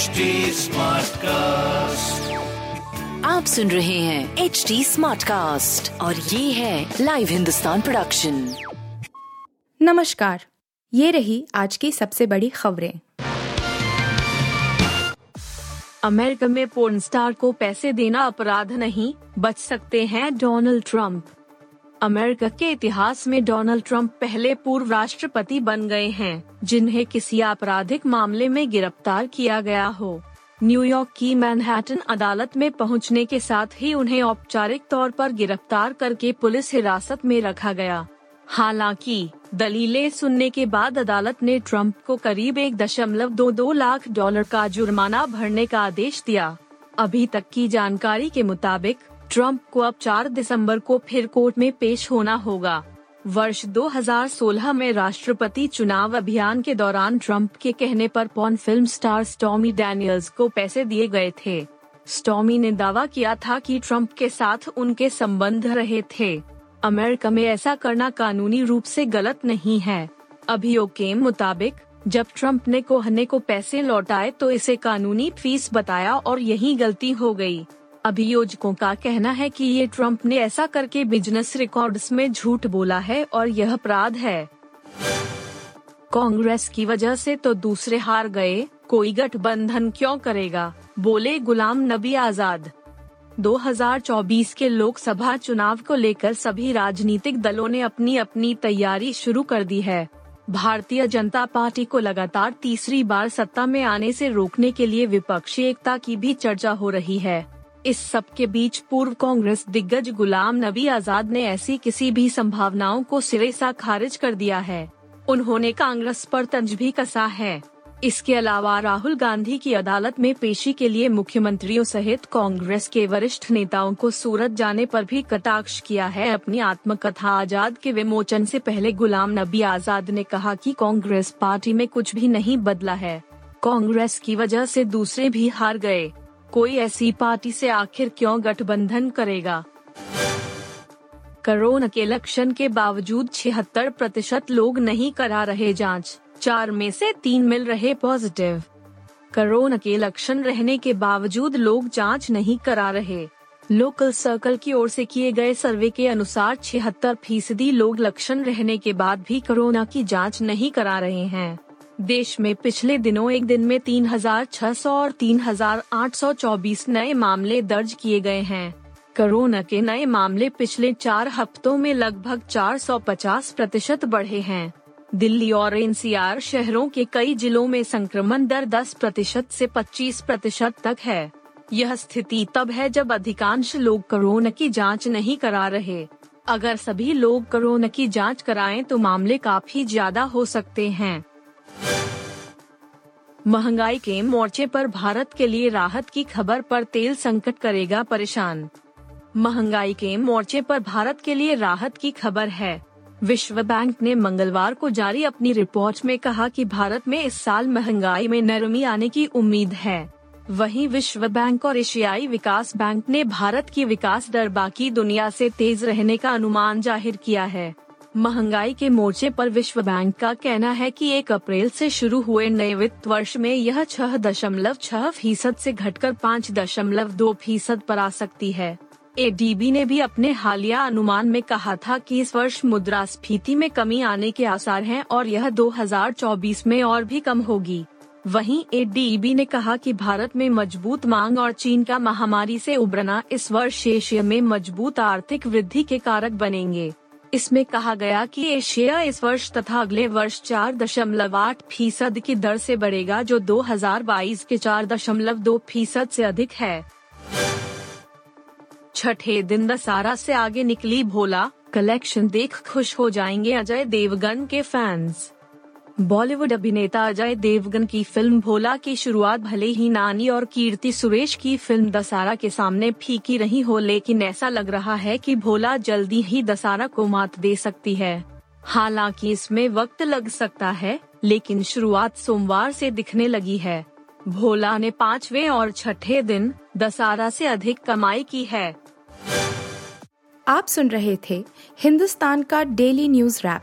HD cast आप सुन रहे हैं एच डी स्मार्ट कास्ट और ये है लाइव हिंदुस्तान प्रोडक्शन नमस्कार ये रही आज की सबसे बड़ी खबरें। अमेरिका में पोर्न स्टार को पैसे देना अपराध नहीं बच सकते हैं डोनाल्ड ट्रंप अमेरिका के इतिहास में डोनाल्ड ट्रंप पहले पूर्व राष्ट्रपति बन गए हैं, जिन्हें किसी आपराधिक मामले में गिरफ़्तार किया गया हो। न्यूयॉर्क की मैनहट्टन अदालत में पहुँचने के साथ ही उन्हें औपचारिक तौर पर गिरफ़्तार करके पुलिस हिरासत में रखा गया। हालाँकि, दलीलें सुनने के बाद अदालत ने ट्रंप को करीब एक दशमलव दो दो लाख डॉलर का जुर्माना भरने का आदेश दिया। अभी तक की जानकारी के मुताबिक ट्रंप को अब 4 दिसंबर को फिर कोर्ट में पेश होना होगा। वर्ष 2016 में राष्ट्रपति चुनाव अभियान के दौरान ट्रंप के कहने पर porn film star Stormy Daniels को पैसे दिए गए थे। स्टॉमी ने दावा किया था कि ट्रंप के साथ उनके संबंध रहे थे। अमेरिका में ऐसा करना कानूनी रूप से गलत नहीं है। अभियोग के मुताबिक, जब ट्रंप ने कोहने को पैसे लौटाए तो इसे कानूनी फ़ीस बताया और यही गलती हो गई। अभियोजकों का कहना है कि ये ट्रंप ने ऐसा करके बिज़नेस रिकॉर्ड्स में झूठ बोला है और यह अपराध है। कांग्रेस की वजह से तो दूसरे हार गए, कोई गठबंधन क्यों करेगा? बोले गुलाम नबी आज़ाद। 2024 के लोकसभा चुनाव को लेकर सभी राजनीतिक दलों ने अपनी अपनी तैयारी शुरू कर दी है। भारतीय जनता पार्टी को लगातार तीसरी बार सत्ता में आने से रोकने के लिए विपक्षी एकता की भी चर्चा हो रही है। इस सब के बीच पूर्व कांग्रेस दिग्गज गुलाम नबी आज़ाद ने ऐसी किसी भी संभावनाओं को सिरे सा खारिज कर दिया है। उन्होंने कांग्रेस पर तंज भी कसा है। इसके अलावा राहुल गांधी की अदालत में पेशी के लिए मुख्यमंत्रियों सहित कांग्रेस के वरिष्ठ नेताओं को सूरत जाने पर भी कटाक्ष किया है। अपनी आत्मकथा आज़ाद के विमोचन से पहले गुलाम नबी आज़ाद ने कहा कि कांग्रेस पार्टी में कुछ भी नहीं बदला है। कांग्रेस की वजह से दूसरे भी हार गए। कोई ऐसी पार्टी से आखिर क्यों गठबंधन करेगा? कोरोना के लक्षण के बावजूद छिहत्तर प्रतिशत लोग नहीं करा रहे जाँच, चार में से तीन मिल रहे पॉजिटिव कोरोना के लक्षण रहने के बावजूद लोग जाँच नहीं करा रहे। लोकल सर्कल की ओर से किए गए सर्वे के अनुसार छिहत्तर फ़ीसदी लोग लक्षण रहने के बाद भी कोरोना की जाँच नहीं करा रहे हैं। देश में पिछले दिनों एक दिन में 3,600 और 3,824 नए मामले दर्ज किए गए हैं। कोरोना के नए मामले पिछले चार हफ्तों में लगभग 450 प्रतिशत बढ़े हैं। दिल्ली और एनसीआर शहरों के कई जिलों में संक्रमण दर 10 प्रतिशत से 25 प्रतिशत तक है। यह स्थिति तब है जब अधिकांश लोग कोरोना की जाँच नहीं करा रहे। अगर सभी लोग कोरोना की जाँच कराएँ तो मामले काफ़ी ज़्यादा हो सकते हैं। महँगाई के मोर्चे पर भारत के लिए राहत की खबर पर तेल संकट करेगा परेशान। महँगाई के मोर्चे पर भारत के लिए राहत की खबर है। विश्व बैंक ने मंगलवार को जारी अपनी रिपोर्ट में कहा कि भारत में इस साल महँगाई में नरमी आने की उम्मीद है। वहीं विश्व बैंक और एशियाई विकास बैंक ने भारत की विकास दर बाकी दुनिया से तेज रहने का अनुमान ज़ाहिर किया है। महँगाई के मोर्चे पर विश्व बैंक का कहना है कि एक अप्रैल से शुरू हुए नए वित्त वर्ष में यह छह दशमलव छह फ़ीसद ऐसी घटकर पाँच दशमलव दो फ़ीसद पर आ सकती है। एडीबी ने भी अपने हालिया अनुमान में कहा था कि इस वर्ष मुद्रास्फीति में कमी आने के आसार हैं और यह 2024 में और भी कम होगी। वहीं एडीबी ने कहा कि भारत में मज़बूत मांग और चीन का महामारी से उबरना इस वर्ष एशिया में मज़बूत आर्थिक वृद्धि के कारक बनेंगे। इसमें कहा गया कि एशिया इस वर्ष तथा अगले वर्ष चार दशमलव आठ फ़ीसद की दर से बढ़ेगा, जो 2022 के चार दशमलव दो फ़ीसद ऐसी अधिक है। छठे दिन दशहरा से आगे निकली भोला, कलेक्शन देख खुश हो जाएँगे अजय देवगन के फैंस। बॉलीवुड अभिनेता अजय देवगन की फ़िल्म भोला की शुरुआत भले ही नानी और कीर्ति सुरेश की फ़िल्म दशहरा के सामने फीकी रही हो, लेकिन ऐसा लग रहा है कि भोला जल्दी ही दशहरा को मात दे सकती है। हालाँकि इसमें वक्त लग सकता है, लेकिन शुरुआत सोमवार से दिखने लगी है। भोला ने पाँचवे और छठे दिन दशहरा से अधिक कमाई की है। आप सुन रहे थे हिंदुस्तान का डेली न्यूज़ रैप।